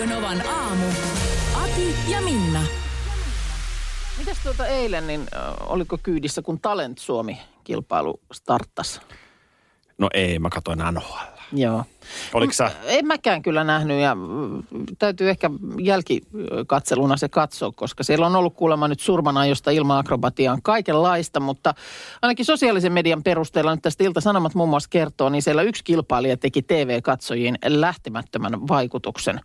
Radio Novan aamu. Ati ja Minna. Mitäs tuota eilen, niin äh, oliko kyydissä, kun Talent Suomi-kilpailu starttasi? No ei, mä katsoin NHL. Joo. Oliko sä? En mäkään kyllä nähnyt ja mm, täytyy ehkä jälkikatseluna se katsoa, koska siellä on ollut kuulemma nyt surmanajosta ilman akrobatiaan kaikenlaista, mutta ainakin sosiaalisen median perusteella nyt tästä Ilta-Sanomat muun muassa kertoo, niin siellä yksi kilpailija teki TV-katsojiin lähtemättömän vaikutuksen.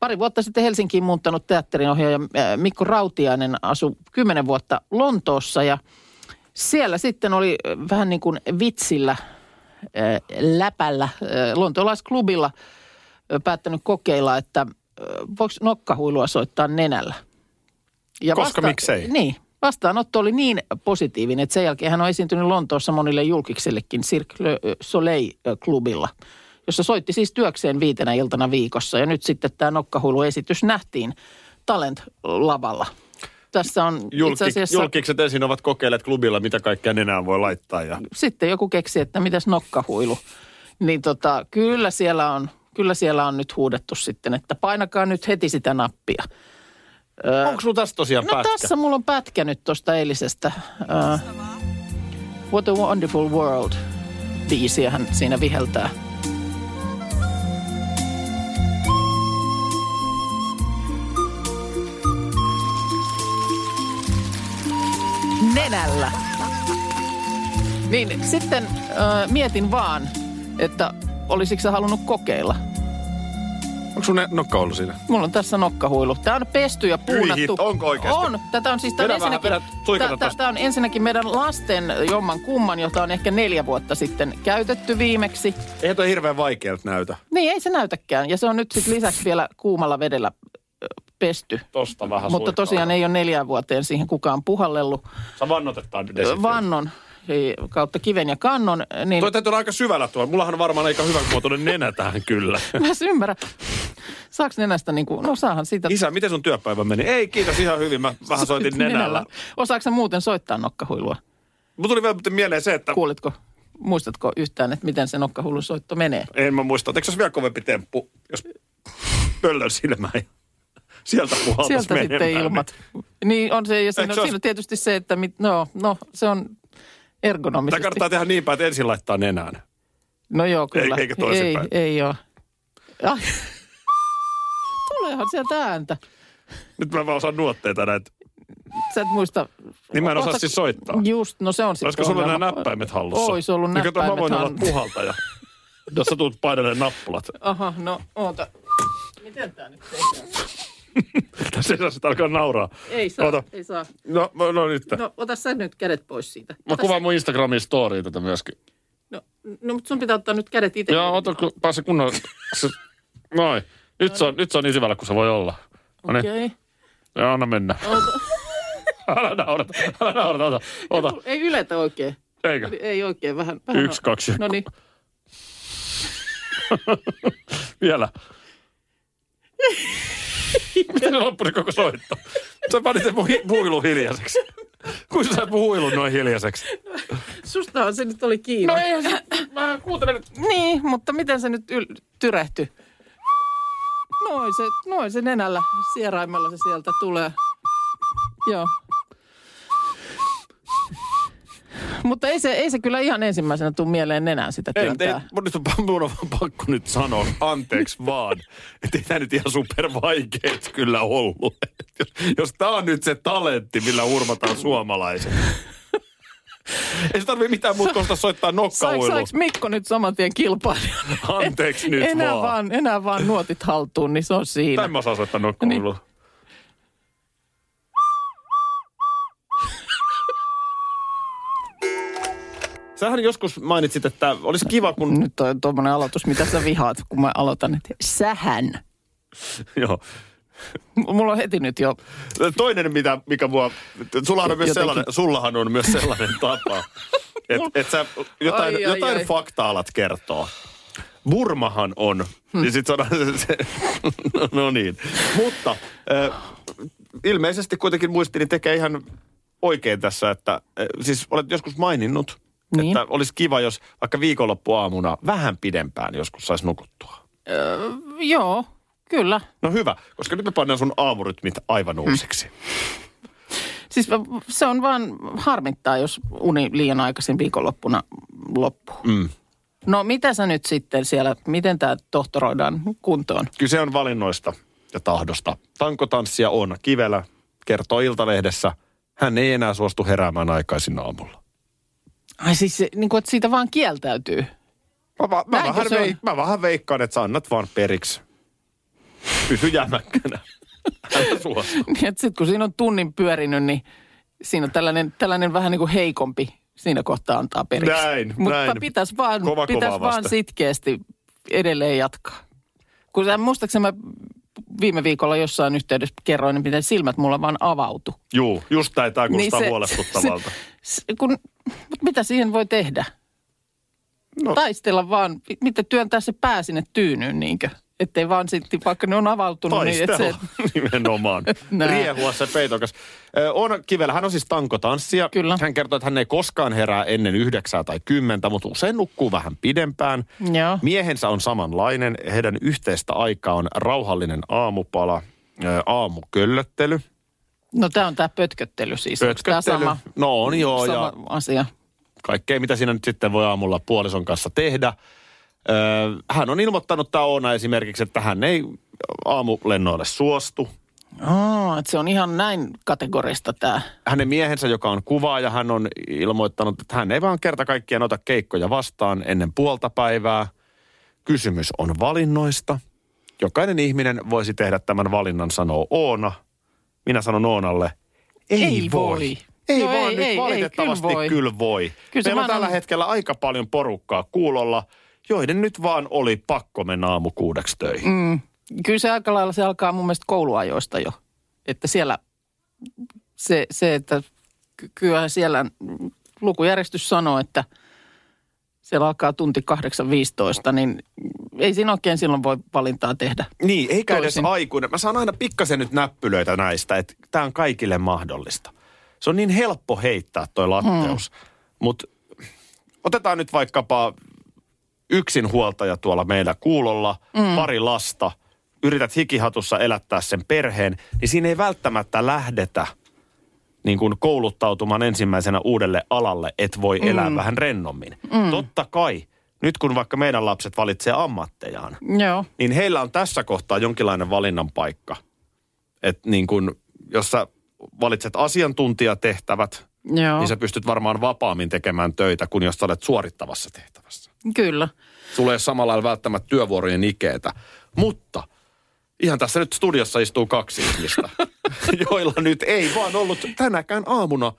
Pari vuotta sitten Helsinkiin muuttanut teatterinohjaaja äh, Mikko Rautiainen asui kymmenen vuotta Lontoossa ja siellä sitten oli äh, vähän niin kuin vitsillä – äh, läpällä lontolaisklubilla äh, päättänyt kokeilla, että voiko nokkahuilua soittaa nenällä. Ja Koska miksei? Niin. Vastaanotto oli niin positiivinen, että sen jälkeen hän on esiintynyt Lontoossa monille julkiksellekin Cirque Soleil-klubilla, jossa soitti siis työkseen viitenä iltana viikossa. Ja nyt sitten tämä nokkahuiluesitys nähtiin Talent-lavalla. Tässä on itse Julkik, asiassa... julkikset ensin ovat kokeilleet klubilla, mitä kaikkea nenään voi laittaa. Ja... sitten joku keksi, että mitäs nokkahuilu. Niin tota, kyllä siellä on, kyllä siellä on nyt huudettu sitten, että painakaa nyt heti sitä nappia. Ö, Onko sulla tässä tosiaan no pätkä? tässä mulla on pätkä nyt tuosta eilisestä. Ö, What a Wonderful World biisiä hän siinä viheltää. Nenällä. Niin sitten ö, mietin vaan, että olisitko sä halunnut kokeilla? Onko sun nokka ollut siinä? Mulla on tässä nokkahuilu. Tämä on pesty ja puunattu. hit, onko oikeasti? On. Tätä on siis tää on ensinnäkin, tää- tää on ensinnäkin meidän lasten jomman kumman, jota on ehkä neljä vuotta sitten käytetty viimeksi. Eihän toi hirveän vaikealta näytä. Niin, ei se näytäkään. Ja se on nyt sitten lisäksi vielä kuumalla vedellä pesty. Tosta vähän Mutta tosiaan ei ole neljään vuoteen siihen kukaan puhallellut. Sä vannotetaan. Vannon kautta kiven ja kannon. Niin Toi täytyy olla aika syvällä tuolla. Mullahan on varmaan aika hyvä muotoinen nenä tähän kyllä. mä en ymmärrä. Saaks nenästä niin kuin, no saahan siitä. Isä, miten sun työpäivä meni? Ei, kiitos ihan hyvin. Mä vähän soitin nenällä. Osaatko sä muuten soittaa nokkahuilua? Mulla tuli vielä mieleen se, että... Kuulitko, muistatko yhtään, että miten se nokkahullun soitto menee? En mä muista. Eikö se vielä kovempi temppu, jos pöllön silmään sieltä puhaltaisi Sieltä menemään, sitten ilmat. Niin on se, ja siinä, on, siinä on tietysti se, että mit, no, no, se on Tämä ergonomisesti. kannattaa tehdä niin päin, että ensin laittaa nenään. No joo, kyllä. eikä ei, toisinpäin. ei ole. Ai. Tuleehan sieltä ääntä. Nyt mä vaan osaan nuotteita näitä. Sä et muista. Niin mä en osaa Kohta- siis soittaa. Just, no se on sitten Olisiko sulla nämä näppäimet hallussa? Ois ollut Niin kato, näppäimet. mä voin olla hallussa. puhaltaja. Jos sä tulet painelemaan nappulat. Aha, no oota. Miten tää nyt tehdään? Tässä ei saa sitä alkaa nauraa. Ei saa, Ota. ei saa. No, no, no nyt. No ota sä nyt kädet pois siitä. Mä Ota kuvaan mun Instagramin storyin tätä myöskin. No, no mutta sun pitää ottaa nyt kädet itse. Joo, ota kun pääse kunnon... Se... Noin. Nyt se, on, nyt se on niin syvällä kuin se voi olla. No niin. Okei. Joo, anna mennä. Ota. Älä naurata, älä naurata, ota. ota. Ei yletä oikein. Eikö? Ei oikein, vähän. vähän Yksi, kaksi. No niin. Vielä. Miten se loppui koko soitto? Sä panit sen mun hi- huilun hiljaiseksi. Kuin sä sait mun huilun noin hiljaiseksi? Sustahan se nyt oli kiinni. No ei, se, mä kuuntelen. Niin, mutta miten se nyt yl- tyrehtyi? Noin se, noin se nenällä, sieraimella se sieltä tulee. Joo. Mutta ei se, ei se kyllä ihan ensimmäisenä tule mieleen nenään sitä Ei, työntää. ei, mun, on, mun on vaan pakko nyt sanoa, anteeksi vaan, että ei tämä nyt ihan super vaikeet kyllä ollut. Jos, jos tämä on nyt se talentti, millä urmataan suomalaiset. Ei se tarvitse mitään muuta kuin soittaa Saiko, nokkauilu. saiko Mikko nyt saman tien kilpailijan? Anteeksi nyt enää vaan. vaan. Enää vaan nuotit haltuun, niin se on siinä. En mä osaa soittaa nokkauilu. Niin. Sähän joskus mainitsit, että olisi kiva, kun... Nyt on tuommoinen aloitus, mitä sä vihaat, kun mä aloitan, että sähän. Joo. M- Mulla on heti nyt jo, Toinen, mitä, mikä mua... Sullahan on myös Jotenkin. sellainen, sullahan on myös sellainen tapa, että et sä jotain, Ai, ai, jotain ai. faktaa alat kertoa. Burmahan on, Hmm. niin sit sanotaan se, no, no niin. Mutta äh, ilmeisesti kuitenkin muistini tekee ihan oikein tässä, että äh, siis olet joskus maininnut, Niin. että olisi kiva, jos vaikka viikonloppuaamuna vähän pidempään joskus saisi nukuttua. joo, kyllä. No hyvä, koska nyt me pannaan sun aamurytmit aivan uusiksi. Siis se on vaan harmittaa, jos uni liian aikaisin viikonloppuna loppuu. Mm. No mitä sä nyt sitten siellä, miten tämä tohtoroidaan kuntoon? Kyse on valinnoista ja tahdosta. Tankotanssia on Kivelä kertoo Iltalehdessä, hän ei enää suostu heräämään aikaisin aamulla. Ai siis se, niin kuin, että siitä vaan kieltäytyy. Mä, va- mä, Näinkö vähän, vei, mä vähän veikkaan, että sä annat vaan periksi. Pysy jämäkkänä. Niin, että sitten kun siinä on tunnin pyörinyt, niin siinä on tällainen, tällainen vähän niin kuin heikompi siinä kohtaa antaa periksi. Näin, Mutta näin. pitäisi vaan, Kova, pitäis kovaa vaan sitkeästi edelleen jatkaa. Kun sä muistaakseni mä viime viikolla jossain yhteydessä kerroin, niin miten silmät mulla vaan avautu. Juu, just näin, tää kuulostaa se- huolestuttavalta. Se, kun, mutta mitä siihen voi tehdä? No. Taistella vaan, miten työntää se pää sinne tyynyyn niinkö? Ettei vaan sitten, vaikka ne on avautunut, niin Taistella se, nimenomaan. Riehua se peitokas. On Kivelä, hän on siis tankotanssija. Kyllä. Hän kertoo, että hän ei koskaan herää ennen yhdeksää tai kymmentä, mutta usein nukkuu vähän pidempään. Joo. Miehensä on samanlainen. Heidän yhteistä aikaa on rauhallinen aamupala, aamuköllöttely. No tämä on tämä pötköttely siis. Pötköttely. sama, No on joo, sama ja asia. kaikkea mitä siinä nyt sitten voi aamulla puolison kanssa tehdä. Hän on ilmoittanut tämä Oona esimerkiksi, että hän ei aamulennoille suostu. Oh, että se on ihan näin kategorista tämä. hänen miehensä, joka on kuvaaja, hän on ilmoittanut, että hän ei vaan kerta kaikkiaan ota keikkoja vastaan ennen puolta päivää. Kysymys on valinnoista. Jokainen ihminen voisi tehdä tämän valinnan, sanoo Oona. Minä sanon Oonalle, ei, Ei voi. voi. Ei Joo, vaan ei, nyt ei, ei, valitettavasti kyllä voi. kyllä voi. Kyllä Meillä on tällä on- hetkellä aika paljon porukkaa kuulolla, joiden nyt vaan oli pakko mennä aamu kuudeksi töihin. Mm. Kyllä se aika lailla se alkaa mun mielestä kouluajoista jo. Että siellä se, se että ky- kyllähän siellä lukujärjestys sanoo, että siellä alkaa tunti 8.15, niin ei siinä oikein silloin voi valintaa tehdä. Niin, eikä edes Toisin. aikuinen. Mä saan aina pikkasen nyt näppylöitä näistä, että tämä on kaikille mahdollista. Se on niin helppo heittää toi latteus. Hmm. Mutta otetaan nyt vaikkapa yksinhuoltaja tuolla meillä kuulolla, mm. pari lasta, yrität hikihatussa elättää sen perheen, niin siinä ei välttämättä lähdetä niin kuin kouluttautumaan ensimmäisenä uudelle alalle, että voi elää vähän rennommin. Mm. Totta kai, nyt kun vaikka meidän lapset valitsee ammattejaan, Joo. niin heillä on tässä kohtaa jonkinlainen valinnan paikka. Että niin kun, jos sä valitset asiantuntijatehtävät, Joo. niin sä pystyt varmaan vapaammin tekemään töitä, kuin jos sä olet suorittavassa tehtävässä. Kyllä. Sulla ei ole samalla lailla välttämättä työvuorojen ikeetä. Mutta ihan tässä nyt studiossa istuu kaksi ihmistä, joilla nyt ei vaan ollut tänäkään aamuna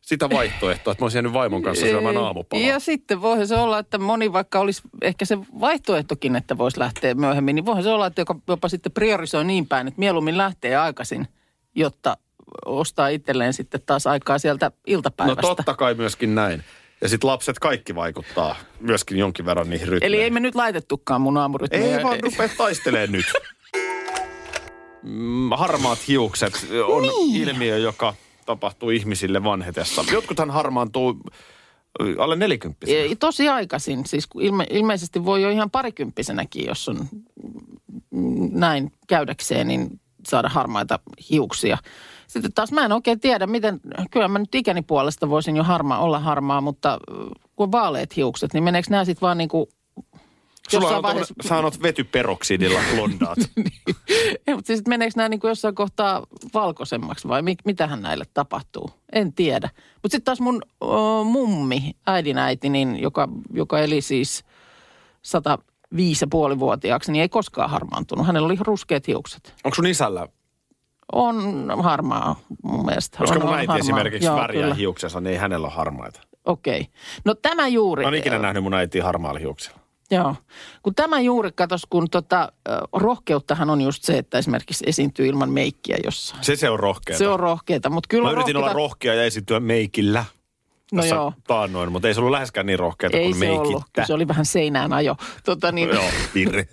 sitä vaihtoehtoa, että mä olisin jäänyt vaimon kanssa syömään aamupalaa. Ja sitten voihan se olla, että moni vaikka olisi ehkä se vaihtoehtokin, että voisi lähteä myöhemmin, niin voihan se olla, että joka jopa sitten priorisoi niin päin, että mieluummin lähtee aikaisin, jotta ostaa itselleen sitten taas aikaa sieltä No iltapäivästä. totta kai myöskin näin. Ja sitten lapset kaikki vaikuttaa myöskin jonkin verran niihin rytmeihin. Eli ei me nyt laitettukaan mun aamurytmiä. Ei vaan rupea taistelemaan nyt. Mm, Harmaat hiukset on niin. ilmiö, joka tapahtuu ihmisille vanhetessa. Jotkuthan harmaantuu alle 40 Ei, Tosi aikaisin, siis ilme, ilmeisesti voi jo ihan parikymppisenäkin, jos on mm, näin käydäkseen, niin saada harmaita hiuksia. Sitten taas mä en oikein tiedä, miten, kyllä mä nyt ikäni puolesta voisin jo harmaa, olla harmaa, mutta kun on vaaleat hiukset, niin meneekö nämä sitten vaan niin kuin Sulla on vaiheessa... oot vetyperoksidilla blondaat. Ei, mutta siis meneekö nämä niin kuin jossain kohtaa valkoisemmaksi vai mit, mitähän näille tapahtuu? En tiedä. Mutta sitten taas mun o, mummi, äidinäiti, niin, joka, joka eli siis 105,5-vuotiaaksi, niin ei koskaan harmaantunut. Hänellä oli ruskeat hiukset. Onko sun isällä? On harmaa mun mielestä. Koska mun äiti harmaa. esimerkiksi Joo, värjää kyllä. hiuksensa, niin ei hänellä ole harmaita. Okei. No tämä juuri. Oon ikinä nähnyt mun äitiä harmaalla hiuksella. Joo. Kun tämä juuri katos, kun tota, rohkeuttahan on just se, että esimerkiksi esiintyy ilman meikkiä jossain. Se se on rohkeata. Se on rohkeata, mutta kyllä Mä yritin rohkeata. olla rohkea ja esiintyä meikillä. No tässä joo. taannoin, mutta ei se ollut läheskään niin rohkeata Ei kuin se meikittä. ollut. Kyllä se oli vähän seinään ajo. Tota niin, Joo, virhe.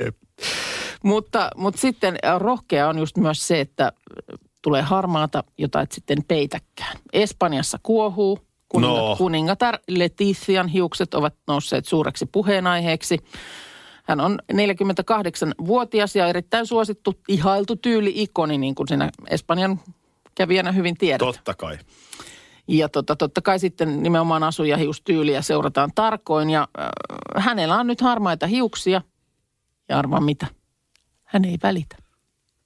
Mutta, mutta sitten ä, rohkea on just myös se, että ä, tulee harmaata, jota et sitten peitäkään. Espanjassa kuohuu. Kuninga, No. Kuningatar Letitian hiukset ovat nousseet suureksi puheenaiheeksi. Hän on 48-vuotias ja erittäin suosittu, ihailtu tyyli-ikoni, niin kuin sinä Espanjan kävijänä hyvin tiedät. Totta kai. Ja tota, totta kai sitten nimenomaan asu- ja hiustyyliä seurataan tarkoin. Ja äh, hänellä on nyt harmaita hiuksia. Ja arvaa mitä? Hän ei välitä.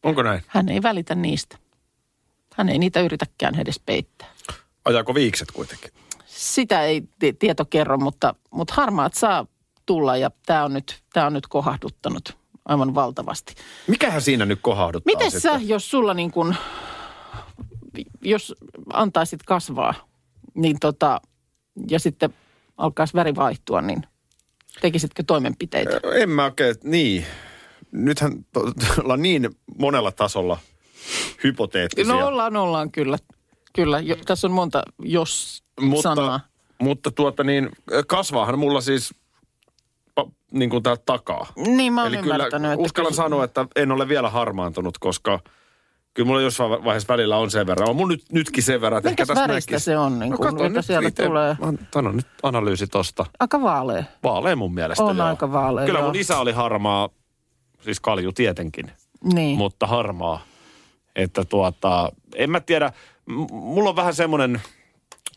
Onko näin? Hän ei välitä niistä. Hän ei niitä yritäkään edes peittää. Ajaako viikset kuitenkin? Sitä ei ti- tieto kerro, mutta, mutta harmaat saa tulla ja tämä on, nyt, tää on nyt kohahduttanut aivan valtavasti. Mikähän siinä nyt kohahduttaa Miten sitten? sä, jos sulla niin kuin, jos antaisit kasvaa, niin tota, ja sitten alkaisi väri vaihtua, niin tekisitkö toimenpiteitä? En mä oikein, niin. Nythän to, ollaan niin monella tasolla hypoteettisia. No ollaan, ollaan kyllä. Kyllä, jo, tässä on monta jos-sanaa. mutta, mutta tuota niin, kasvaahan mulla siis niin kuin täältä takaa. Niin mä oon Eli kyllä että... uskallan kyllä- sanoa, että en ole vielä harmaantunut, koska kyllä mulla jossain vaiheessa välillä on sen verran. On mun nyt, nytkin sen verran, että Minkäs ehkä tässä väristä näkisi. se on, niin no, kuin, kato että nyt sieltä itse. tulee? Sano nyt analyysi tosta. Aika vaalea. Vaalea mun mielestä On joo. aika vaalea, Kyllä joo. mun isä oli harmaa, siis kalju tietenkin, Niin. mutta harmaa. Että tuota, en mä tiedä, m- mulla on vähän semmoinen,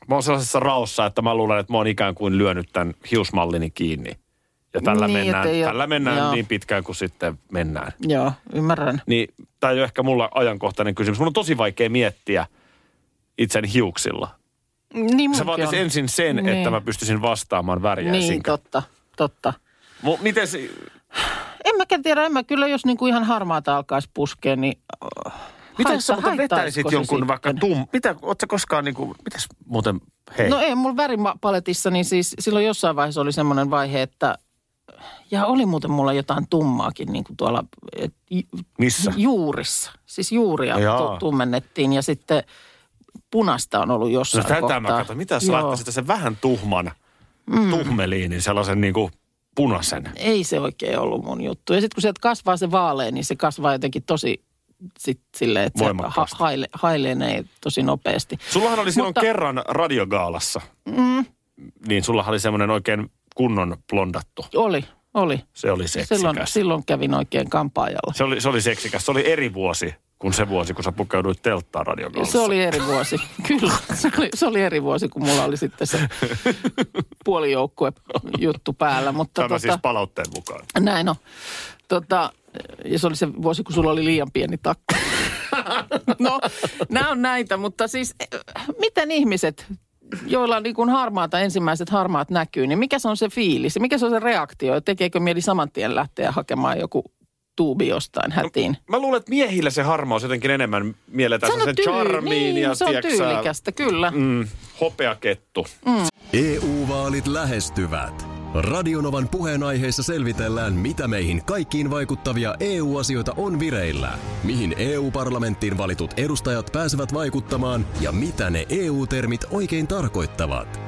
mä oon sellaisessa raossa, että mä luulen, että mä oon ikään kuin lyönyt tämän hiusmallini kiinni. Ja tällä Niin, mennään, tällä mennään joo. niin pitkään kuin sitten mennään. Joo, ymmärrän. Niin tämä ei ole ehkä mulla ajankohtainen kysymys. Mun on tosi vaikea miettiä itsen hiuksilla. Niin Se vaatisi on. ensin sen, Niin. että mä pystyisin vastaamaan väriä Niin, totta, totta. Mu- miten mäkään tiedä, en mä kyllä, jos niinku ihan harmaata alkaisi puskea, niin... äh, miten sä muuten vetäisit jonkun vaikka sitten? tum... Mitä, ootko koskaan niinku, mitäs muuten, hei. No ei, mulla väripaletissa, niin siis silloin jossain vaiheessa oli semmoinen vaihe, että... Ja oli muuten mulla jotain tummaakin niin kuin tuolla et, Missä? juurissa. Siis juuria Jaa. tu- tummennettiin ja sitten punasta on ollut No jossain tätä kohtaa. mä katson. Mitä sä laittaisit sen vähän tuhman mm. tuhmeliinin, sellaisen niinku punaisen? Ei se oikein ollut mun juttu. Ja sitten kun sieltä kasvaa se vaalea, niin se kasvaa jotenkin tosi sit silleen, että se ha- haile, hailenee tosi nopeasti. Sullahan oli silloin Mutta- kerran radiogaalassa. Mm. Niin sullahan oli semmoinen oikein kunnon blondattu. Oli, oli. Se oli seksikäs. Silloin, silloin kävin oikein kampaajalla. Se oli, se oli seksikäs. Se oli eri vuosi kuin se vuosi, kun sä pukeuduit telttaan radiogaalassa. Se oli eri vuosi. Kyllä, se oli, se oli eri vuosi, kun mulla oli sitten se puolijoukkue juttu päällä. Mutta Tämä tota, siis palautteen mukaan. Näin on. Tota, ja se oli se vuosi, kun sulla oli liian pieni takku. no, nämä on näitä, mutta siis eh, miten ihmiset, joilla on niin kuin harmaata, ensimmäiset harmaat näkyy, niin mikä se on se fiilis? Mikä se on se reaktio? Tekeekö mieli saman tien lähteä hakemaan joku tuubi jostain hätiin? Mä luulen, että miehillä se harmaus jotenkin enemmän mielletään sen tyyli- charmiin niin, ja se on tiedätkö sä, tyylikästä, kyllä. mm, hopeakettu. EU-vaalit E lähestyvät. Radionovan puheenaiheessa selvitellään, mitä meihin kaikkiin vaikuttavia EU-asioita on vireillä, mihin EU-parlamenttiin valitut edustajat pääsevät vaikuttamaan ja mitä ne EU-termit oikein tarkoittavat.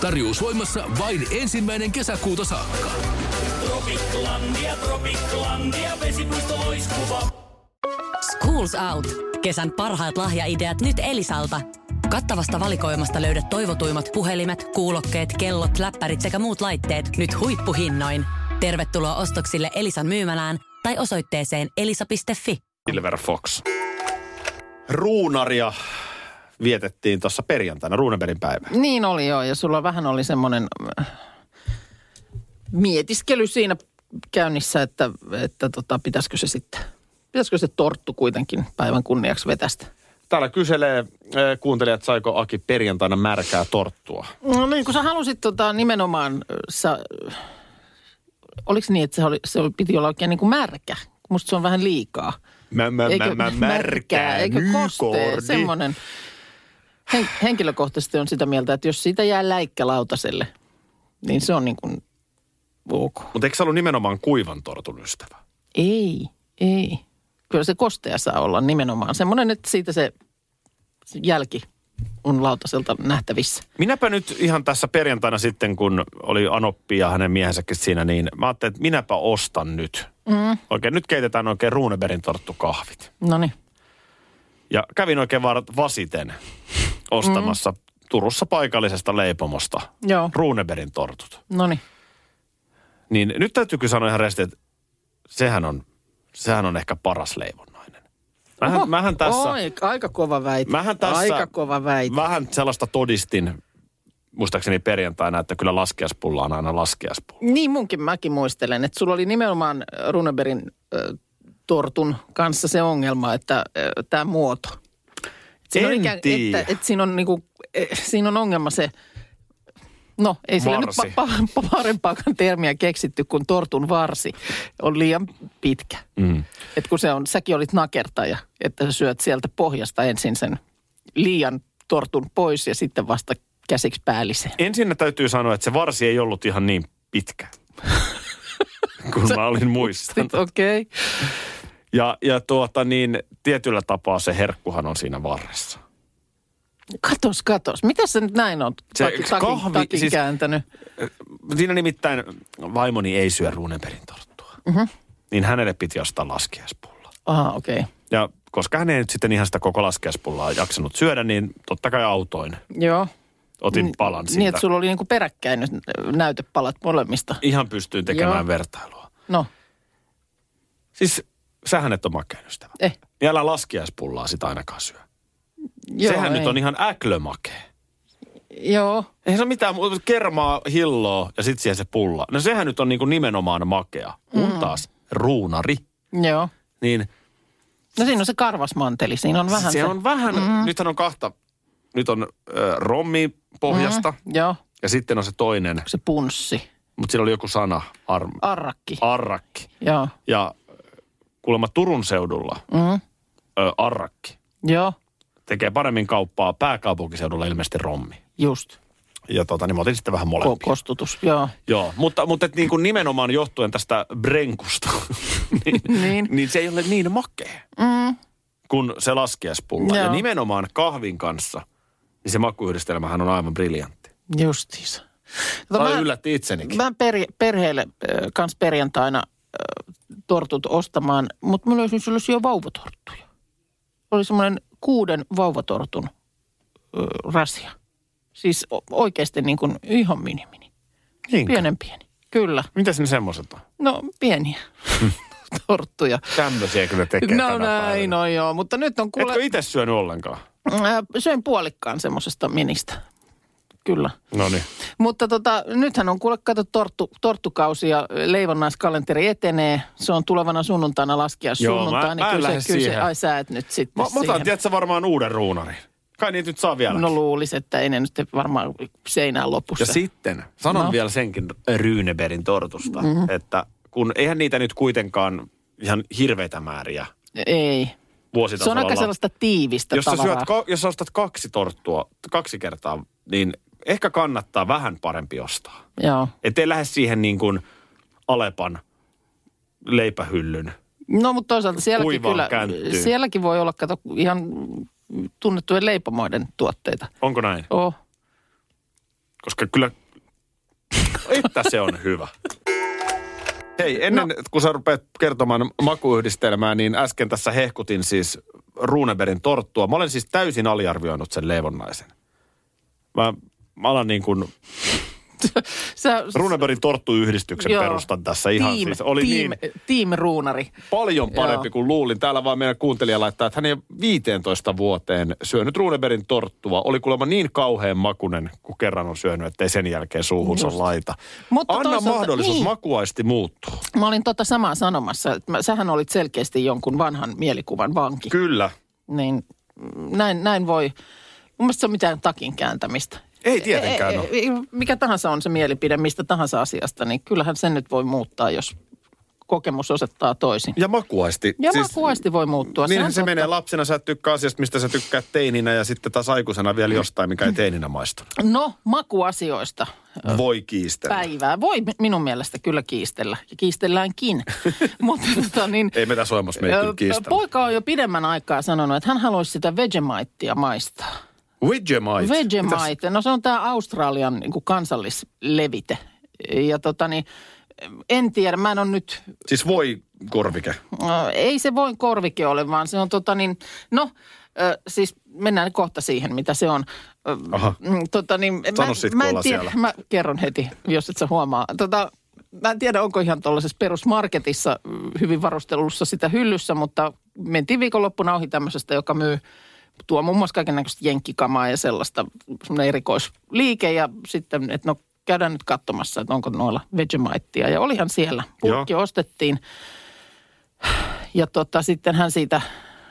Tarjous voimassa vain ensimmäinen kesäkuuta saakka. Schools Out. Kesän parhaat lahjaideat nyt Elisalta. Kattavasta valikoimasta löydät toivotuimmat puhelimet, kuulokkeet, kellot, läppärit sekä muut laitteet nyt huippuhinnoin. Tervetuloa ostoksille Elisan myymälään tai osoitteeseen elisa.fi. Silver Fox. Ruunaria vietettiin tuossa perjantaina, Ruuneberin päivä. Niin oli joo, ja sulla vähän oli semmoinen äh, mietiskely siinä käynnissä, että, että tota, pitäisikö se sitten, pitäisikö se torttu kuitenkin päivän kunniaksi vetästä. Täällä kyselee äh, kuuntelijat, saiko Aki perjantaina märkää torttua. No niin, kun sä halusit tota, nimenomaan, ö, sä, oliko niin, että se, oli, se piti olla oikein niin kuin märkä? Musta se on vähän liikaa. Mä, mä, Eikö, mä, mä märkää, eikö kostee, nykordi. semmoinen. Hen, henkilökohtaisesti on sitä mieltä, että jos siitä jää läikkä lautaselle, niin se on niin kuin ok. Mutta eikö sä ollut nimenomaan kuivan tortun ystävä? Ei, ei. Kyllä se kostea saa olla nimenomaan semmoinen, että siitä se, se jälki on lautaselta nähtävissä. Minäpä nyt ihan tässä perjantaina sitten, kun oli Anoppi ja hänen miehensäkin siinä, niin mä ajattelin, että minäpä ostan nyt. Mm. Oikein, nyt keitetään oikein Runeberin torttukahvit. No niin. Ja kävin oikein vasiten ostamassa mm. Turussa paikallisesta leipomosta Joo. Runeberin tortut. No niin. Nyt täytyy kyllä sanoa ihan resti, että sehän on, sehän on ehkä paras leivonnainen. Mähän, mähän tässä... Oi, aika kova väite. Mähän tässä Aika kova väite. vähän sellaista todistin, muistaakseni perjantaina, että kyllä laskiaspulla on aina laskiaspulla. Niin munkin mäkin muistelen, että sulla oli nimenomaan Runeberin äh, tortun kanssa se ongelma, että äh, tämä muoto. Siinä on En ikään, tiedä. että, että siinä, on niinku, eh, siinä on ongelma se, no ei sillä nyt pa- pa- parempaakaan termiä keksitty kuin tortun varsi. On liian pitkä. Mm. Et kun se on, säkin olit nakertaja, että sä syöt sieltä pohjasta ensin sen liian tortun pois ja sitten vasta käsiksi päälliseen. Ensin täytyy sanoa, että se varsi ei ollut ihan niin pitkä, kun mä olin muistanut. Okei. Okay. Ja, ja tuota niin, tietyllä tapaa se herkkuhan on siinä varressa. Katos, katos. Mitä sä nyt näin on Se taki, kahvi, takin siis- kääntänyt? Siinä nimittäin vaimoni ei syö Runeberin torttua. Mhm. Mm-hmm. Niin hänelle piti ostaa laskiaispulla. Aha, okei. Okay. Ja koska hän ei nyt sitten ihan sitä koko laskiaispullaa jaksanut syödä, niin totta kai autoin. Joo. Otin palan siitä. Niin, että sulla oli niinku peräkkäin nyt näytepalat molemmista. Ihan pystyin tekemään Joo. vertailua. No, Siis sähän et ole makeen ystävä. eh. Niin älä laskiaispullaa sitä ainakaan syö. Joo, Sehän ei. nyt on ihan äklömakee. Joo. Eihän se ole mitään muuta, kermaa, hilloa ja sitten siihen se pulla. No sehän nyt on niinku nimenomaan makea. Kun Mm. taas ruunari, Joo. niin No siinä on se karvasmanteli. Siinä on vähän se, se. on vähän, mm. nythän on kahta, nyt on ö, rommi pohjasta mm. Joo. ja sitten on se toinen, Se punssi. mutta siellä oli joku sana, ar, Arrakki. arrakki. Joo. Ja kuulemma Turun seudulla Mm. ö, arrakki Joo. tekee paremmin kauppaa pääkaupunkiseudulla ilmeisesti rommi. Just. Ja tota, niin mä otin sitten vähän molempia. kostutus. Joo. Joo, mutta, mutta et niin kuin nimenomaan johtuen tästä brenkusta, niin, Niin. niin se ei ole niin makea Mm. kuin se laskiaispulla. Ja nimenomaan kahvin kanssa, niin se makuyhdistelmähän on aivan briljantti. Justiinsa. Kato, Tai mä- yllätti itsenikin. Mä per, perheelle äh, kans perjantaina tortut ostamaan, mutta mä löysin sellaisia vauvatorttuja. Oli semmoinen kuuden vauvatortun äh, rasia. Siis oikeasti niin kuin ihan mini mini. Niinkö? Pienen pieni. Kyllä. Mitäs ne semmoiset on? No pieniä torttuja. Tämmöisiä kyllä tekee No näin, no joo. Mutta nyt on kuule... Etkö itse syönyt ollenkaan? Äh, söin puolikkaan semmoisesta ministä. Kyllä. No niin. Mutta tota, nythän on kuule, kato, torttu, torttukausi ja leivonnaiskalenteri etenee. Se on tulevana sunnuntaina laskea Joo, sunnuntai. mä- niin mä kyllä, se, kyllä se, ai sä et nyt sitten Mä, mä otan, tiedätkö varmaan uuden ruunarin. Kai niitä nyt saa vielä. No luulisi, että ei ne nyt varmaan seinään lopussa. Ja sitten, sanon No. vielä senkin Ryyneberin tortusta, mm-hmm. että kun eihän niitä nyt kuitenkaan ihan hirveitä määriä Ei. Se on aika sellaista tiivistä jos sä, tavaraa. syöt, jos sä ostat kaksi torttua kaksi kertaa, niin ehkä kannattaa vähän parempi ostaa. Joo. Että ei lähde siihen niin kuin Alepan leipähyllyn. No mutta toisaalta sielläkin kyllä, sielläkin voi olla, kato, ihan tunnettujen leipomoiden tuotteita. Onko näin? Oh. Koska kyllä, että se on hyvä. Hei, ennen no. kun sä rupeat kertomaan makuyhdistelmää, niin äsken tässä hehkutin siis Runeberin torttua. Mä olen siis täysin aliarvioinut sen leivonnaisen. Mä, mä alan niin kuin Sä, Runebergin torttuyhdistyksen Joo. perustan tässä ihan team, siis. Oli team, niin team ruunari. paljon parempi Joo. kuin luulin. Täällä vaan meidän kuuntelija laittaa, että hän ei ole 15 vuoteen syönyt Runebergin torttua. Oli kuulemma niin kauhean makunen, kun kerran on syönyt, ettei sen jälkeen suuhunsa Just. laita. Mutta Anna toisaalta- mahdollisuus, niin. makuaisti muuttuu. Mä olin tota samaa sanomassa, että mä, sähän olit selkeästi jonkun vanhan mielikuvan vanki. Kyllä. Niin mm, näin, näin voi, mun mielestä se on mitään takin kääntämistä. Ei tietenkään E- ole. e- Mikä tahansa on se mielipide mistä tahansa asiasta, niin kyllähän sen nyt voi muuttaa, jos kokemus osoittaa toisin. Ja makuaisti. Ja siis, makuaisti voi muuttua. On se totta. menee lapsena, sä tykkää asiasta, mistä sä tykkäät teininä ja sitten taas aikuisena vielä jostain, mikä ei teininä maistu. No, makuasioista Voi kiistellä. päivää. Voi mi- minun mielestä kyllä kiistellä. Ja kiistelläänkin. Mutta tota, niin, Ei me tässä ohjelmassa me ei kyllä kiistellä. Poika on jo pidemmän aikaa sanonut, että hän haluaisi sitä Vegemaittia maistaa. Vegemite. Vegemite, no se on tämä Australian niin kuin kansallislevite. Ja tota niin, en tiedä, mä en ole nyt, Siis voi korvike. äh, ei se voin korvike ole, vaan se on tota niin, no äh, siis mennään kohta siihen, mitä se on. Ö, Aha. mm, Tota niin, Sano mä, sit, mä en tiedä, siellä. mä kerron heti, jos et sä huomaa. Tota, mä en tiedä, onko ihan tuollaisessa perusmarketissa mm, hyvin varustelussa sitä hyllyssä, mutta mentiin viikonloppuna ohi tämmöisestä, joka myy tuo muun muassa kaikenlaista jenkkikamaa ja sellaista semmoinen erikoisliike ja sitten, että no käydään nyt katsomassa, että onko noilla Vegemiteia. Ja olihan siellä. Purkki ostettiin. Ja tota, sitten hän siitä,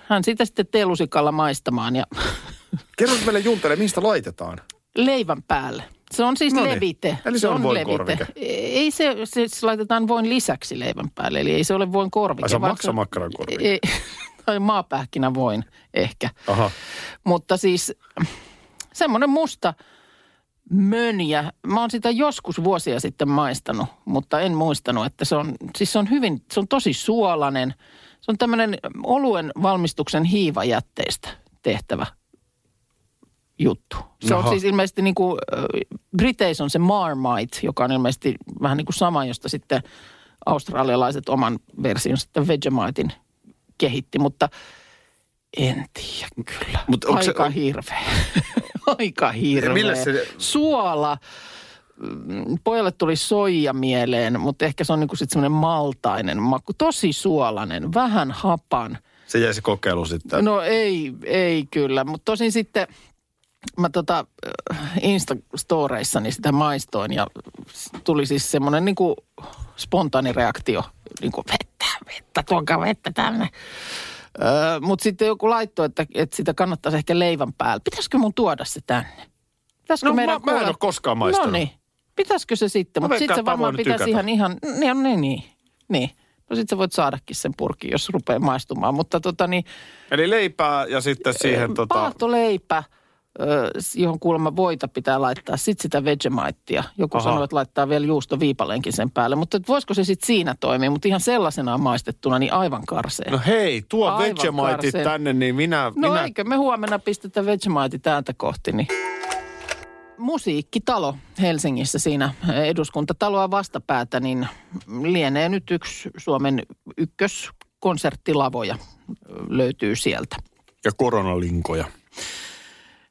hän siitä sitten teelusikalla maistamaan ja Kerro meille Juntele, mistä laitetaan? leivän päälle. Se on siis No niin. levite. Eli se on voin korvike. Ei se, se, se laitetaan voin lisäksi leivän päälle, eli ei se ole voin korvike. Ai se on maksamakkaran korvike. Ei, tai maapähkinä voin ehkä. Aha. Mutta siis semmoinen musta mönjä. Mä oon sitä joskus vuosia sitten maistanut, mutta en muistanut, että se on, siis se on hyvin, se on tosi suolainen. Se on tämmöinen oluen valmistuksen hiivajätteistä tehtävä juttu. Se Jaha. on siis ilmeisesti niin kuin, Briteissä on se Marmite, joka on ilmeisesti vähän niin kuin sama, josta sitten australialaiset oman version sitten Vegemitein kehitti, mutta en tiedä kyllä. Mut onko se- Aika on- hirveä. Aika hirveä. millä se- Suola. Mm, Pojalle tuli soija mieleen, mutta ehkä se on niinku sitten semmoinen maltainen maku. Tosi suolainen, vähän hapan. Se jäi se kokeilu sitten. No ei, ei kyllä, mutta tosin sitten mä tota äh, Insta-storeissani sitä maistoin ja tuli siis semmoinen niinku spontaani reaktio, niinku vettä, vettä, tuokaa vettä tänne. Öö, mutta sitten joku laittoi, että, että sitä kannattaisi ehkä leivän päällä. Pitäisikö mun tuoda se tänne? Pitäisikö No, meidän mä- mä en ole koskaan maistanut. No niin, pitäisikö se sitten? Mutta sitten se varmaan pitäisi tykätä. ihan, ihan, niin, niin, niin, niin. No sitten sä voit saadakin sen purkin, jos rupeaa maistumaan. Mutta tota niin, Eli leipää ja sitten siihen tota... Paahtoleipä, ö, johon kuulemma voita pitää laittaa. Sitten sitä Vegemitea. Joku Aha. sanoi, että laittaa vielä juustoviipaleenkin sen päälle. Mutta voisiko se sitten siinä toimia? Mutta ihan sellaisenaan maistettuna, niin aivan karseen. No hei, tuo Aivan Vegemite karseen. tänne, niin minä... No minä... eikö me huomenna pistetä Vegemite täältä kohti, niin musiikkitalo Helsingissä siinä eduskuntataloa vastapäätä, niin lienee nyt yksi Suomen ykköskonserttilavoja löytyy sieltä. Ja koronalinkoja.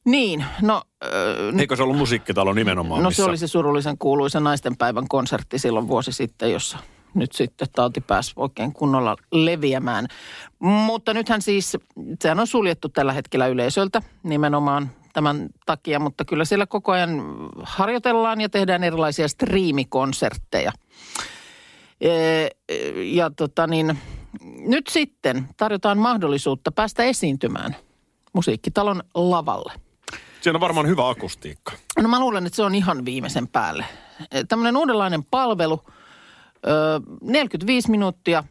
Niin, no... Ö, Eikö se ollut musiikkitalo nimenomaan? No missä... se oli se surullisen kuuluisa naistenpäivän konsertti silloin vuosi sitten, jossa nyt sitten tauti pääsi oikein kunnolla leviämään. Mutta nythän siis, sehän on suljettu tällä hetkellä yleisöltä nimenomaan tämän takia, mutta kyllä siellä koko ajan harjoitellaan ja tehdään erilaisia striimikonsertteja. Ee, Ja tota niin, nyt sitten tarjotaan mahdollisuutta päästä esiintymään musiikkitalon lavalle. Siinä on varmaan hyvä akustiikka. No mä luulen, että se on ihan viimeisen päälle. Tämmöinen uudenlainen palvelu, ö, 45 minuuttia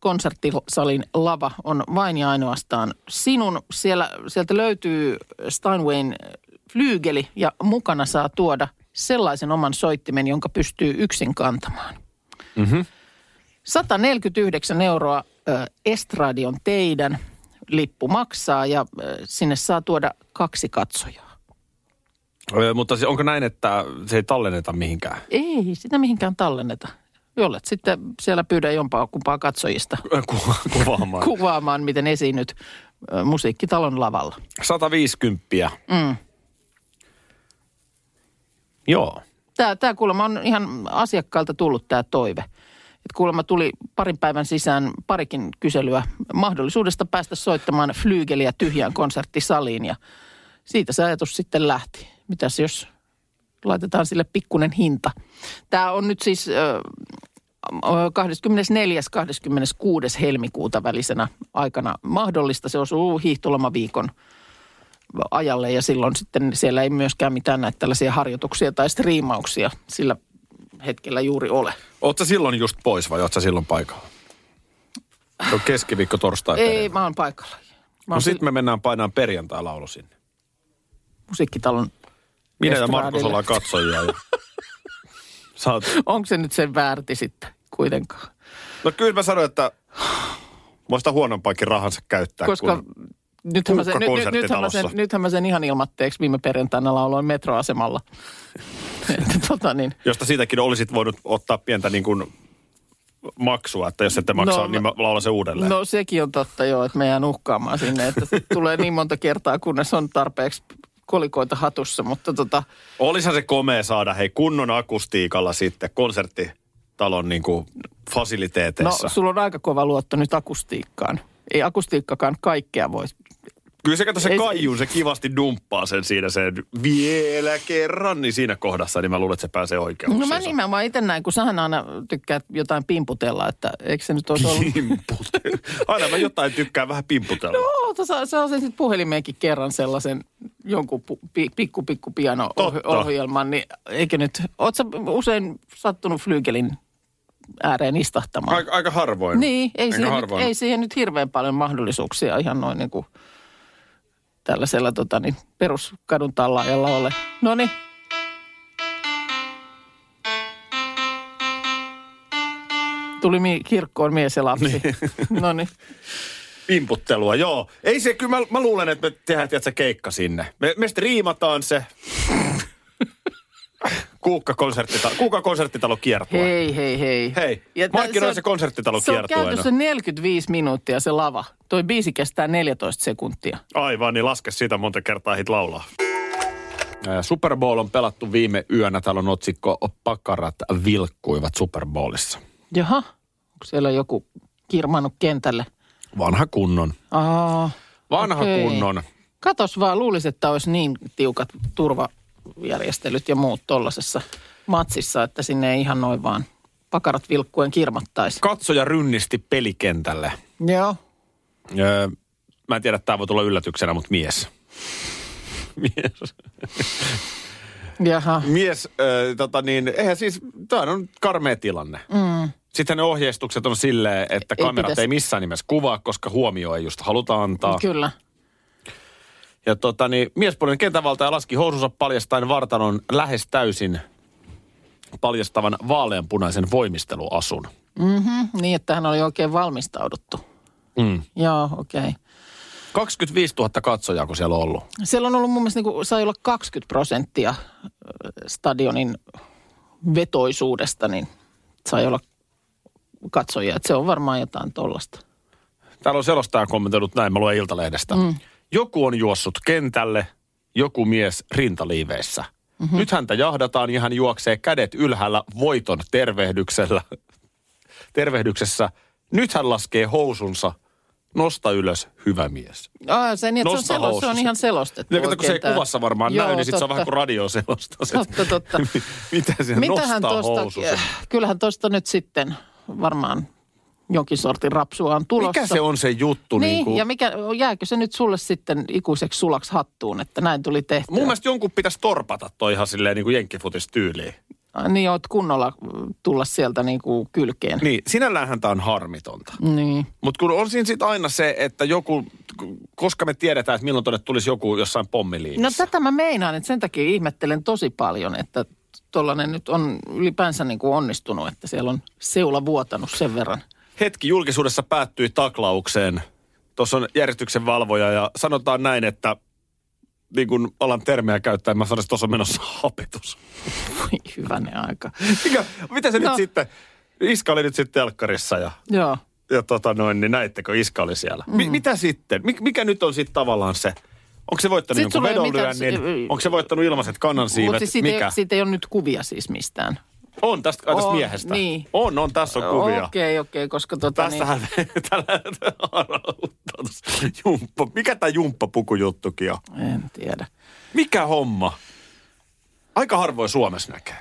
konserttisalin lava on vain ja ainoastaan sinun. Siellä, sieltä löytyy Steinwayn flyygeli ja mukana saa tuoda sellaisen oman soittimen, jonka pystyy yksin kantamaan. Mm-hmm. 149 euroa Estradion teidän lippu maksaa ja ö, sinne saa tuoda kaksi katsojaa. Öö, mutta onko näin, että se ei tallenneta mihinkään? Ei sitä mihinkään tallenneta. Jollet sitten siellä pyydä jompaa kumpaa katsojista Ku, kuvaamaan. kuvaamaan, miten esiinnyt musiikkitalon lavalla. 150. Mm. Joo. Tämä, tämä kuulemma on ihan asiakkailta tullut tämä toive. Että kuulemma tuli parin päivän sisään parikin kyselyä mahdollisuudesta päästä soittamaan flyygeliä tyhjään konserttisaliin ja siitä se ajatus sitten lähti. Mitäs jos laitetaan sille pikkunen hinta. Tämä on nyt siis ö, 24. 26. helmikuuta välisenä aikana mahdollista. Se osuu hiihtolomaviikon ajalle ja silloin sitten siellä ei myöskään mitään näitä tällaisia harjoituksia tai striimauksia sillä hetkellä juuri ole. Oletko silloin just pois vai oletko silloin paikalla? On keskiviikko, torstai, Ei, perjantai. mä oon paikalla. Mä No sitten me mennään painaan perjantai-laulu sinne. musiikkitalon Minä ja. Markus ollaan katsojia. Ja... Oot... Onko se nyt sen väärti sitten kuitenkaan? No kyllä mä sanoin, että muista huonompaakin rahansa käyttää. Koska kun... nythän mä, sen, nyt, nyt, nythän, mä sen, nythän mä sen ihan ilmatteeksi viime perjantaina lauloin metroasemalla. Että tota niin. Josta siitäkin olisit voinut ottaa pientä niin kuin maksua, että jos ette No, no, niin mä laulan se uudelleen. No sekin on totta joo, että me jään uhkaamaan sinne, että se tulee niin monta kertaa, kunnes on tarpeeksi kolikoita hatussa, mutta tota, Olisihan se komea saada hei kunnon akustiikalla sitten konserttitalon niin kuin no fasiliteeteissa. sulla on aika kova luotto nyt akustiikkaan. Ei akustiikkakaan kaikkea voi. Kyllä se kato se kaiju, se kivasti dumppaa sen siinä sen vielä kerran, niin siinä kohdassa, niin mä luulen, että se pääsee oikeuksiinsa. No mä nimenomaan itse näin, kun sähän aina tykkäät jotain pimputella, että eikö se nyt olisi ollut... Pimputella. Aina mä jotain tykkään vähän pimputella. No, sä, sä osasit puhelimeenkin kerran sellaisen jonkun pu, pi, pikku pikku piano Totta. ohjelman, niin eikö nyt, oot sä usein sattunut flyygelin ääreen istahtamaan? Aika, aika harvoin. Niin, ei Aika siihen, nyt, harvoin. ei siihen nyt hirveän paljon mahdollisuuksia ihan noin niin kuin tällaisella tota, niin, peruskadun tallaajalla ole. No niin. Tuli mi- kirkkoon mies ja lapsi. No niin. Pimputtelua, joo. Ei se, kyllä mä, mä luulen, että me tehdään tiedätkö, keikka sinne. Me, me sitten riimataan se Kuukka konserttitalo, Kuukka konserttitalo kiertue. Hei, hei, hei. Hei, Ja markkinoi on- se konserttitalo Se on kiertueena. käytössä 45 minuuttia se lava. Toi biisi kestää 14 sekuntia. Aivan, niin laske sitä monta kertaa hit laulaa. Super Bowl on pelattu viime yönä. Täällä on otsikko Pakarat vilkkuivat Super Bowlissa. Jaha, onko siellä joku kirmannut kentälle? Vanha kunnon. Aa, Vanha okei. kunnon. Katos vaan, luulisin, että olisi niin tiukat turvajärjestelyt ja muut tuollaisessa matsissa, että sinne ei ihan noin vaan pakarat vilkkuen kirmattaisi. Katsoja rynnisti pelikentälle. Joo. Öö, mä en tiedä, että tämä voi tulla yllätyksenä, mutta mies. mies. Jaha. Mies, öö, tota niin, eihän siis, tämä on karmea tilanne. Mm. Sitten ne ohjeistukset on silleen, että Ei kamerat pitäisi- ei missään nimessä kuvaa, koska huomio ei just haluta antaa. Kyllä. Ja tota niin, miespuolinen kentävaltaja laski housunsa paljastaen vartalon lähes täysin paljastavan vaaleanpunaisen voimisteluasun. Mm-hmm. Niin, että hän oli oikein valmistauduttu. Mm. Joo, okei. Okay. 25 000 katsojaa, kun siellä on ollut. Siellä on ollut mun mielestä, niin kuin, sai olla 20 prosenttia stadionin vetoisuudesta, niin sai olla katsojia. Että se on varmaan jotain tollasta. Täällä on selostaja kommentoinut näin, mä luen Iltalehdestä. Mm. Joku on juossut kentälle, joku mies rintaliiveissä. Mm-hmm. Nyt häntä jahdataan ja hän juoksee kädet ylhäällä voiton tervehdyksellä. tervehdyksessä. Nyt hän laskee housunsa. Nosta ylös, hyvä mies. Aa, se, niin, että se, Nosta on selo, se on ihan selostettu Ja kato, kun se ei tää. kuvassa varmaan Joo, näy, niin sitten se on vähän kuin radio selostaa. Totta, totta. Mitä se Mitähän nostaa tosta, housusen? kyllähän tuosta nyt sitten varmaan jonkin sortin rapsua on tulossa. Mikä se on se juttu? Niin, niin kuin, ja mikä, jääkö se nyt sulle sitten ikuiseksi sulaksi hattuun, että näin tuli tehtyä? Mun mielestä jonkun pitäisi torpata toi ihan silleen niin kuin jenkkifutis tyyliin. Ai Niin, oot kunnolla tulla sieltä niin kuin kylkeen. Niin, sinälläänhän tämä on harmitonta. Niin. Mutta kun on siinä sitten aina se, että joku, koska me tiedetään, että milloin tuonne tulisi joku jossain No pommiliinissä. tätä mä meinaan, että sen takia ihmettelen tosi paljon, että tuollainen nyt on ylipäänsä niin kuin onnistunut, että siellä on seula vuotanut sen verran. Hetki julkisuudessa päättyi taklaukseen. Tuossa on järjestyksen valvoja ja sanotaan näin, että niin kuin alan termejä käyttää, mä sanoisin, että tuossa on menossa hapetus. Voi hyvänen aika. Mikä, mitä se no. Nyt sitten, Iska oli nyt sitten telkkarissa ja, Joo. ja tota noin, niin näittekö Iska oli siellä. Mm. Mi, mitä sitten? Mik, mikä nyt on sitten tavallaan se Onko se voittanut jonkun ole mitään- vedonlyönnin? Onko se voittanut ilmaiset kannansiivet? Mutta siis siitä, Mikä? ei, siitä ei ole nyt kuvia siis mistään. On tästä, ai, tästä On, miehestä. niin. On, on, tässä on kuvia. Okei, okei, koska tota Tästähän tällä jumppa. Mikä tämä jumppapukujuttukin on? niin, en tiedä. Mikä homma? Aika harvoin Suomessa näkee.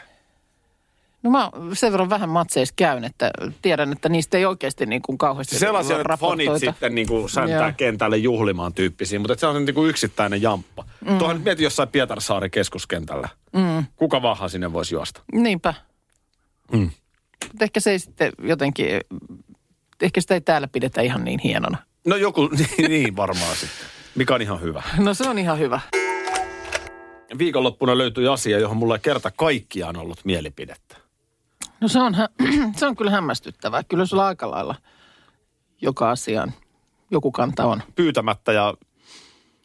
No mä sen verran vähän matseissa käyn, että tiedän, että niistä ei oikeasti niin kuin kauheasti Sellaisia fanit sitten niin kuin säntää Joo. kentälle juhlimaan tyyppisiä, mutta se on niin kuin yksittäinen jamppa. Mm. Tuohan mieti jossain Pietarsaaren keskuskentällä. Mm. Kuka vaha sinne voisi juosta? Niinpä. Mm. Mutta ehkä se ei sitten jotenkin, ehkä sitä ei täällä pidetä ihan niin hienona. No joku, niin, niin varmaan sitten. Mikä on ihan hyvä. No se on ihan hyvä. Viikonloppuna löytyi asia, johon mulla ei kerta kaikkiaan ollut mielipidettä. No se on, se on kyllä hämmästyttävää. Kyllä sulla aika lailla joka asiaan joku kanta on. Pyytämättä ja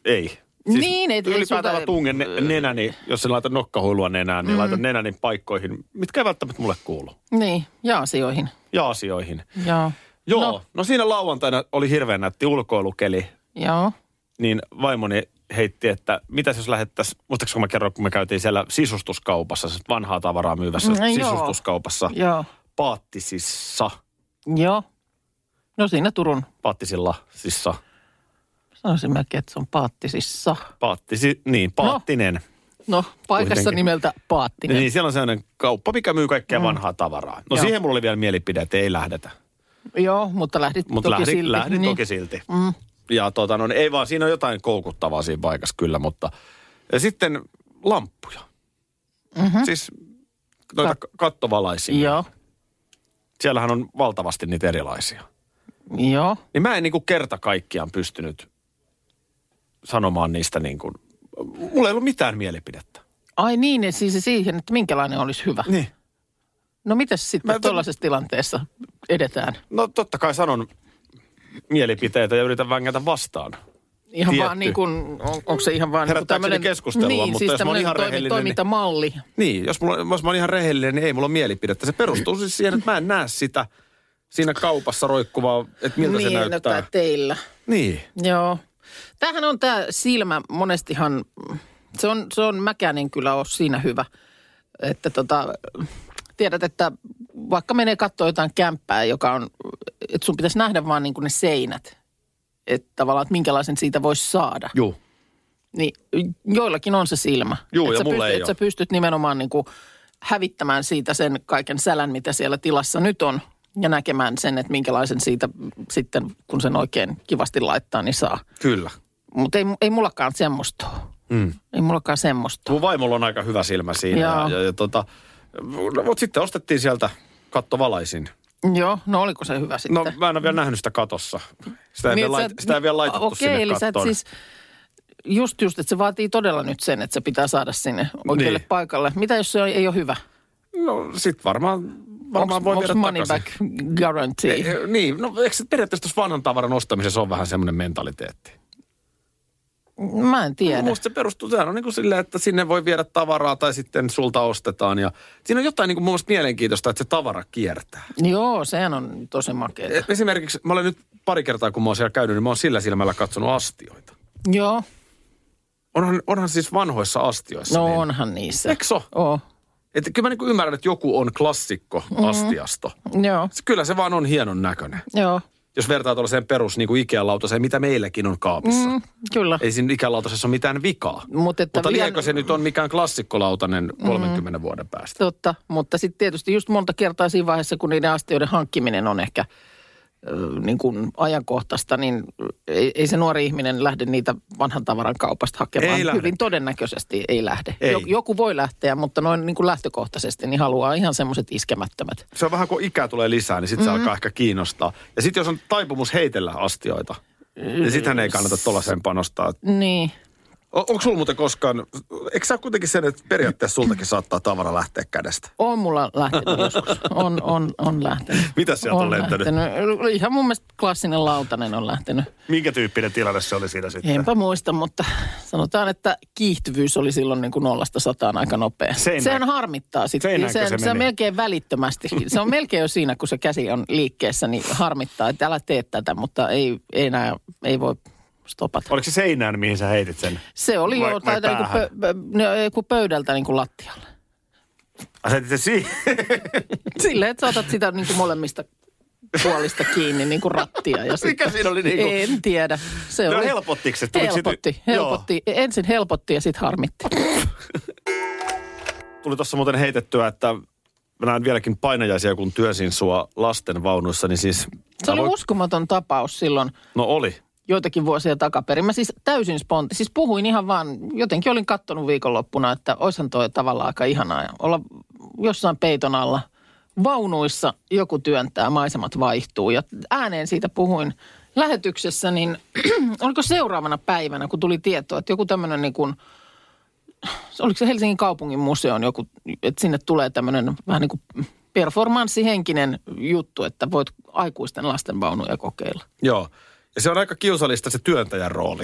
ei. Niin, ei- ei ylipäätään mä tungen ne, nenäni, jos en laita nokkahuilua nenään, niin mm. laitan nenäni paikkoihin, mitkä ei välttämättä mulle kuulu. Niin, ja asioihin. Ja asioihin. Joo. Joo, No. no, no siinä lauantaina oli hirveän nätti ulkoilukeli, Joo. niin vaimoni heitti, että mitäs jos lähettäisiin, muistatko kun mä kerroin, kun me käytiin siellä sisustuskaupassa, siis vanhaa tavaraa myyvässä joo. sisustuskaupassa, Joo. Paattisissa, Joo. No siinä Turun, Paattisilla, sissa, sanoisin melkein, että se on Paattisissa. Paattisi, niin, Paattinen. No, paikassa Kuitenkin. nimeltä Paattinen. Niin, siellä on sellainen kauppa, mikä myy kaikkea mm. vanhaa tavaraa. No Joo. siihen mulla oli vielä mielipide, että ei lähdetä. Joo, mutta lähdit Mutta toki lähdin, silti. lähdin niin. toki silti. Mm. Ja tota, no, ei vaan, siinä on jotain koukuttavaa siinä paikassa kyllä, mutta ja sitten lamppuja. Mm-hmm. Siis noita Kat- kattovalaisia. Joo. Siellähän on valtavasti niitä erilaisia. Joo. Niin mä en niin kuin kerta kaikkiaan pystynyt sanomaan niistä niin kuin, mulla ei ollut mitään mielipidettä. Ai niin, ja siis siihen, että minkälainen olisi hyvä. Niin. No mitäs sitten Mä- tuollaisessa tilanteessa edetään? No totta kai sanon mielipiteitä ja yritän vängätä vastaan. Ihan Tietty. vaan niin kuin, on, onko se ihan vaan niin se keskustelua, niin, mutta siis jos mä oon tämmöinen ihan toimi, rehellinen, niin- toimintamalli. Niin, jos, mulla, jos mä oon ihan rehellinen, niin ei mulla ole mielipidettä. Se perustuu siis siihen, että mä en näe sitä siinä kaupassa roikkuvaa, että miltä niin, se no näyttää. tää teillä. Niin. Joo. Tämähän on tämä silmä monestihan, se on, se on mäkään en kyllä ole siinä hyvä. Että tota, tiedät, että vaikka menee katsoa jotain kämppää, joka on, että sun pitäisi nähdä vaan niin kuin ne seinät. Että tavallaan, että minkälaisen siitä voisi saada. Juu. Niin joillakin on se silmä. Et ja mulla pystyt, ei et oo. sä pystyt nimenomaan niin kuin hävittämään siitä sen kaiken sälän, mitä siellä tilassa nyt on. Ja näkemään sen, että minkälaisen siitä sitten, kun sen oikein kivasti laittaa, niin saa. Kyllä. Mutta ei, ei mullakaan semmoista. Mm. Ei mullakaan semmoista. Mun vaimolla on aika hyvä silmä siinä. Ja, Joo. ja, ja tota, no, mutta sitten ostettiin sieltä kattovalaisin. Joo, no oliko se hyvä sitten? No mä en ole vielä nähnyt sitä katossa. Sitä ei, Niin, vielä, lait, sitä ei vielä laitettu Okei, sinne eli sä et kattoon. siis, just just, että se vaatii todella nyt sen, että se pitää saada sinne oikealle Niin. paikalle. Mitä jos se ei ole hyvä? No sit varmaan, varmaan voi Onko viedä money takaisin. back guarantee? Ei, niin, no eikö se periaatteessa tuossa vanhan tavaran ostamisessa on vähän semmoinen mentaliteetti? Mä en tiedä. Musta se perustuu, sehän on niin kuin silleen, että sinne voi viedä tavaraa tai sitten sulta ostetaan. Ja siinä on jotain niin kuin mun mielestä mielenkiintoista, että se tavara kiertää. Joo, sehän on tosi makeeta. Et Esimerkiksi mä olen nyt pari kertaa, kun mä oon siellä käynyt, niin mä oon sillä silmällä katsonut astioita. Joo, Onhan, onhan siis vanhoissa astioissa. no niin. onhan niissä. Eikö so? Oo, Että kyllä mä niin ymmärrän, että joku on klassikko Mm-hmm. astiasto. joo, Kyllä se vaan on hienon näköinen. joo. Jos vertaa tuollaiseen perus niin kuin Ikea-lautaseen, mitä meilläkin on kaapissa. Mm, kyllä. Ei siinä Ikea-lautasessa ole mitään vikaa. Mut että Mutta vielä- liekö se nyt on mikään klassikkolautanen 30 vuoden päästä? Totta, mutta sitten tietysti just monta kertaa siinä vaiheessa, kun niiden astioiden hankkiminen on ehkä niin kuin ajankohtaista, niin ei, ei se nuori ihminen lähde niitä vanhan tavaran kaupasta hakemaan. Ei lähde. Hyvin todennäköisesti ei lähde. Ei. Jo- Joku voi lähteä, mutta noin niin kuin lähtökohtaisesti niin haluaa ihan semmoiset iskemättömät. Se on vähän kun ikää tulee lisää, niin sitten se alkaa ehkä kiinnostaa. Ja sitten jos on taipumus heitellä astioita, niin sittenhän ei kannata tuollaiseen panostaa. Niin. O- onko sulla muuten koskaan, eikö sä kuitenkin sen, että periaatteessa sultakin saattaa tavara lähteä kädestä? On mulla lähtenyt joskus. On, on, on lähtenyt. Mitä sieltä on lentänyt? lähtenyt. Ihan mun mielestä klassinen lautanen on lähtenyt. Minkä tyyppinen tilanne se oli siinä sitten? Enpä muista, mutta sanotaan, että kiihtyvyys oli silloin niin kuin nollasta sataan aika nopea. Seinään- Sehän harmittaa sitten. Se, se se, on melkein välittömästi. Se on melkein jo siinä, kun se käsi on liikkeessä, niin harmittaa, että älä tee tätä, mutta ei, ei, enää, ei voi stopata. Oliko se seinään, mihin sä heitit sen? Se oli Vai- jo vai tai niin kuin pö, pö, kuin pöydältä niin kuin lattialle. Heitit sen siihen? Silleen, että sä otat sitä niin kuin molemmista puolista kiinni niin kuin rattia. Ja Mikä siinä oli niinku- En tiedä. Se No oli... helpottiko se? Tuliko siitä- Helpotti, Joo. helpotti. Ensin helpotti ja sitten harmitti. Tuli tuossa muuten heitettyä, että mä näen vieläkin painajaisia, kun työsin sua lastenvaunuissa, niin siis... Se oli voin- uskomaton tapaus silloin No oli. Joitakin vuosia takaperin. Mä siis täysin sponti, siis puhuin ihan vaan, jotenkin olin kattonut viikonloppuna, että oishan toi tavallaan aika ihanaa ja olla jossain peiton alla vaunuissa joku työntää, maisemat vaihtuu ja ääneen siitä puhuin lähetyksessä, niin oliko seuraavana päivänä, kun tuli tietoa, että joku tämmöinen niin kuin, oliko se Helsingin kaupungin museon joku, että sinne tulee tämmöinen vähän niin kuin performanssihenkinen juttu, että voit aikuisten lastenvaunuja kokeilla. Joo. Ja se on aika kiusallista se työntäjän rooli.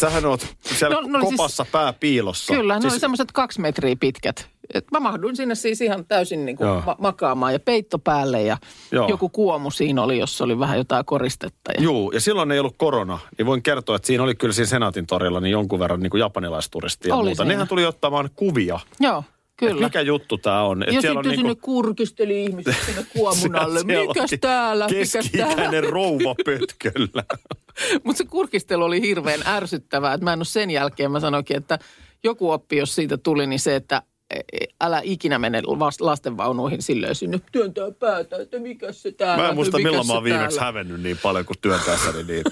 Sähän oot siellä No, no, siis- kopassa siis, pää piilossa. Kyllä, ne siis, oli semmoiset kaksi metriä pitkät. Et mä mahduin sinne siis ihan täysin niin Joo. kuin ma- makaamaan ja peitto päälle ja Joo. joku kuomu siinä oli, jossa oli vähän jotain koristetta. Ja... Juu, ja silloin ei ollut korona, niin voin kertoa, että siinä oli kyllä siinä Senaatin torilla niin jonkun verran niin kuin japanilaisturistia ja Oli muuta. siinä. Nehän tuli ottamaan kuvia. Joo, Kyllä. mikä juttu tämä on. Et ja sitten on sinne niinku- kurkisteli ihmiset sinne kuomun alle. siellä Mikäs täällä, mikäs täällä? Keski-ikäinen rouva pötköllä. Mutta se kurkistelu oli hirveän ärsyttävää. Että mä en ole sen jälkeen, mä sanoinkin, että joku oppi, jos siitä tuli, niin se, että e, e, älä ikinä mene lastenvaunuihin silleen sinne työntää päätä, että mikä se täällä. Mä en muista milloin mä oon viimeksi täällä. hävennyt niin paljon kuin työntäessäni niitä.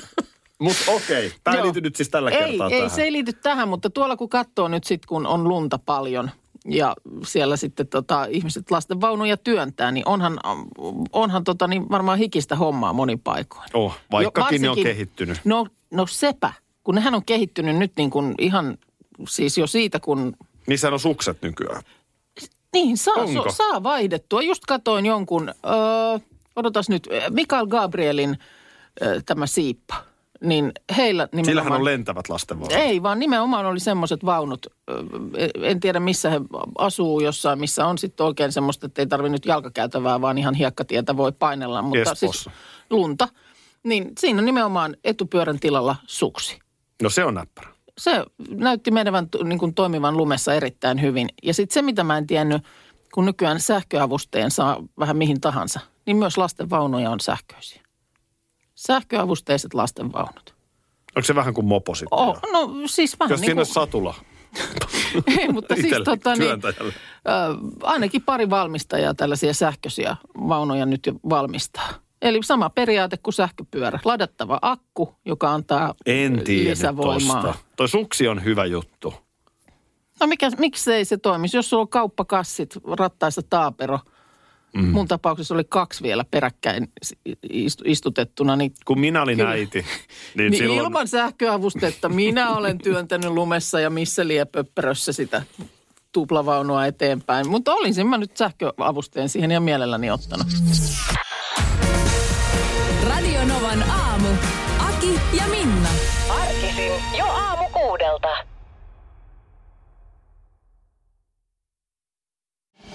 Mutta okei, tämä ei liity nyt siis tällä ei, kertaa ei, tähän. se ei liity tähän, mutta tuolla kun katsoo nyt sitten, kun on lunta paljon ja siellä sitten tota, ihmiset lastenvaunuja työntää, niin onhan, onhan tota, niin varmaan hikistä hommaa monin paikoin. Oh, vaikkakin ne on kehittynyt. No, no sepä, kun nehän on kehittynyt nyt niin kuin ihan siis jo siitä, kun Niissä on sukset nykyään. niin saa, Onko? so, saa vaihdettua. Just katoin jonkun, öö, odotas nyt, Mikael Gabrielin öö, tämä siippa. Niin heillä nimenomaan... Sillähän on lentävät lastenvaunut. Ei, vaan nimenomaan oli semmoiset vaunut, en tiedä missä he asuu jossain, missä on sitten oikein semmoista, että ei tarvitse nyt jalkakäytävää, vaan ihan hiekkatietä voi painella. Mutta siis Espoossa. lunta. Niin siinä on nimenomaan etupyörän tilalla suksi. No se on näppärä. Se näytti menevän niin kuin toimivan lumessa erittäin hyvin. Ja sitten se, mitä mä en tiennyt, kun nykyään sähköavusteen saa vähän mihin tahansa, niin myös lastenvaunuja on sähköisiä. Sähköavusteiset lastenvaunut. Onko se vähän kuin mopo sitten? Oh, no siis vähän Jos niin siinä kuin... satula. Ei, mutta siis tota niin, ö, ainakin pari valmistajaa tällaisia sähköisiä vaunuja nyt jo valmistaa. Eli sama periaate kuin sähköpyörä. Ladattava akku, joka antaa En tiedä lisävoimaa. tosta. Toi suksi on hyvä juttu. No mikä, miksei se toimisi? Jos sulla on kauppakassit, rattaissa taapero, mm. mun tapauksessa oli kaksi vielä peräkkäin istu- istutettuna, niin, Kun minä olin Kyllä. äiti, niin, niin silloin... ilman sähköavustetta minä olen työntänyt lumessa ja missä liepöppärössä sitä tuplavaunua eteenpäin. Mutta olisin mä nyt sähköavusteen siihen ja mielelläni ottanut. Radio Novan aamu. Aki ja Minna. Arkisin jo aamu kuudelta.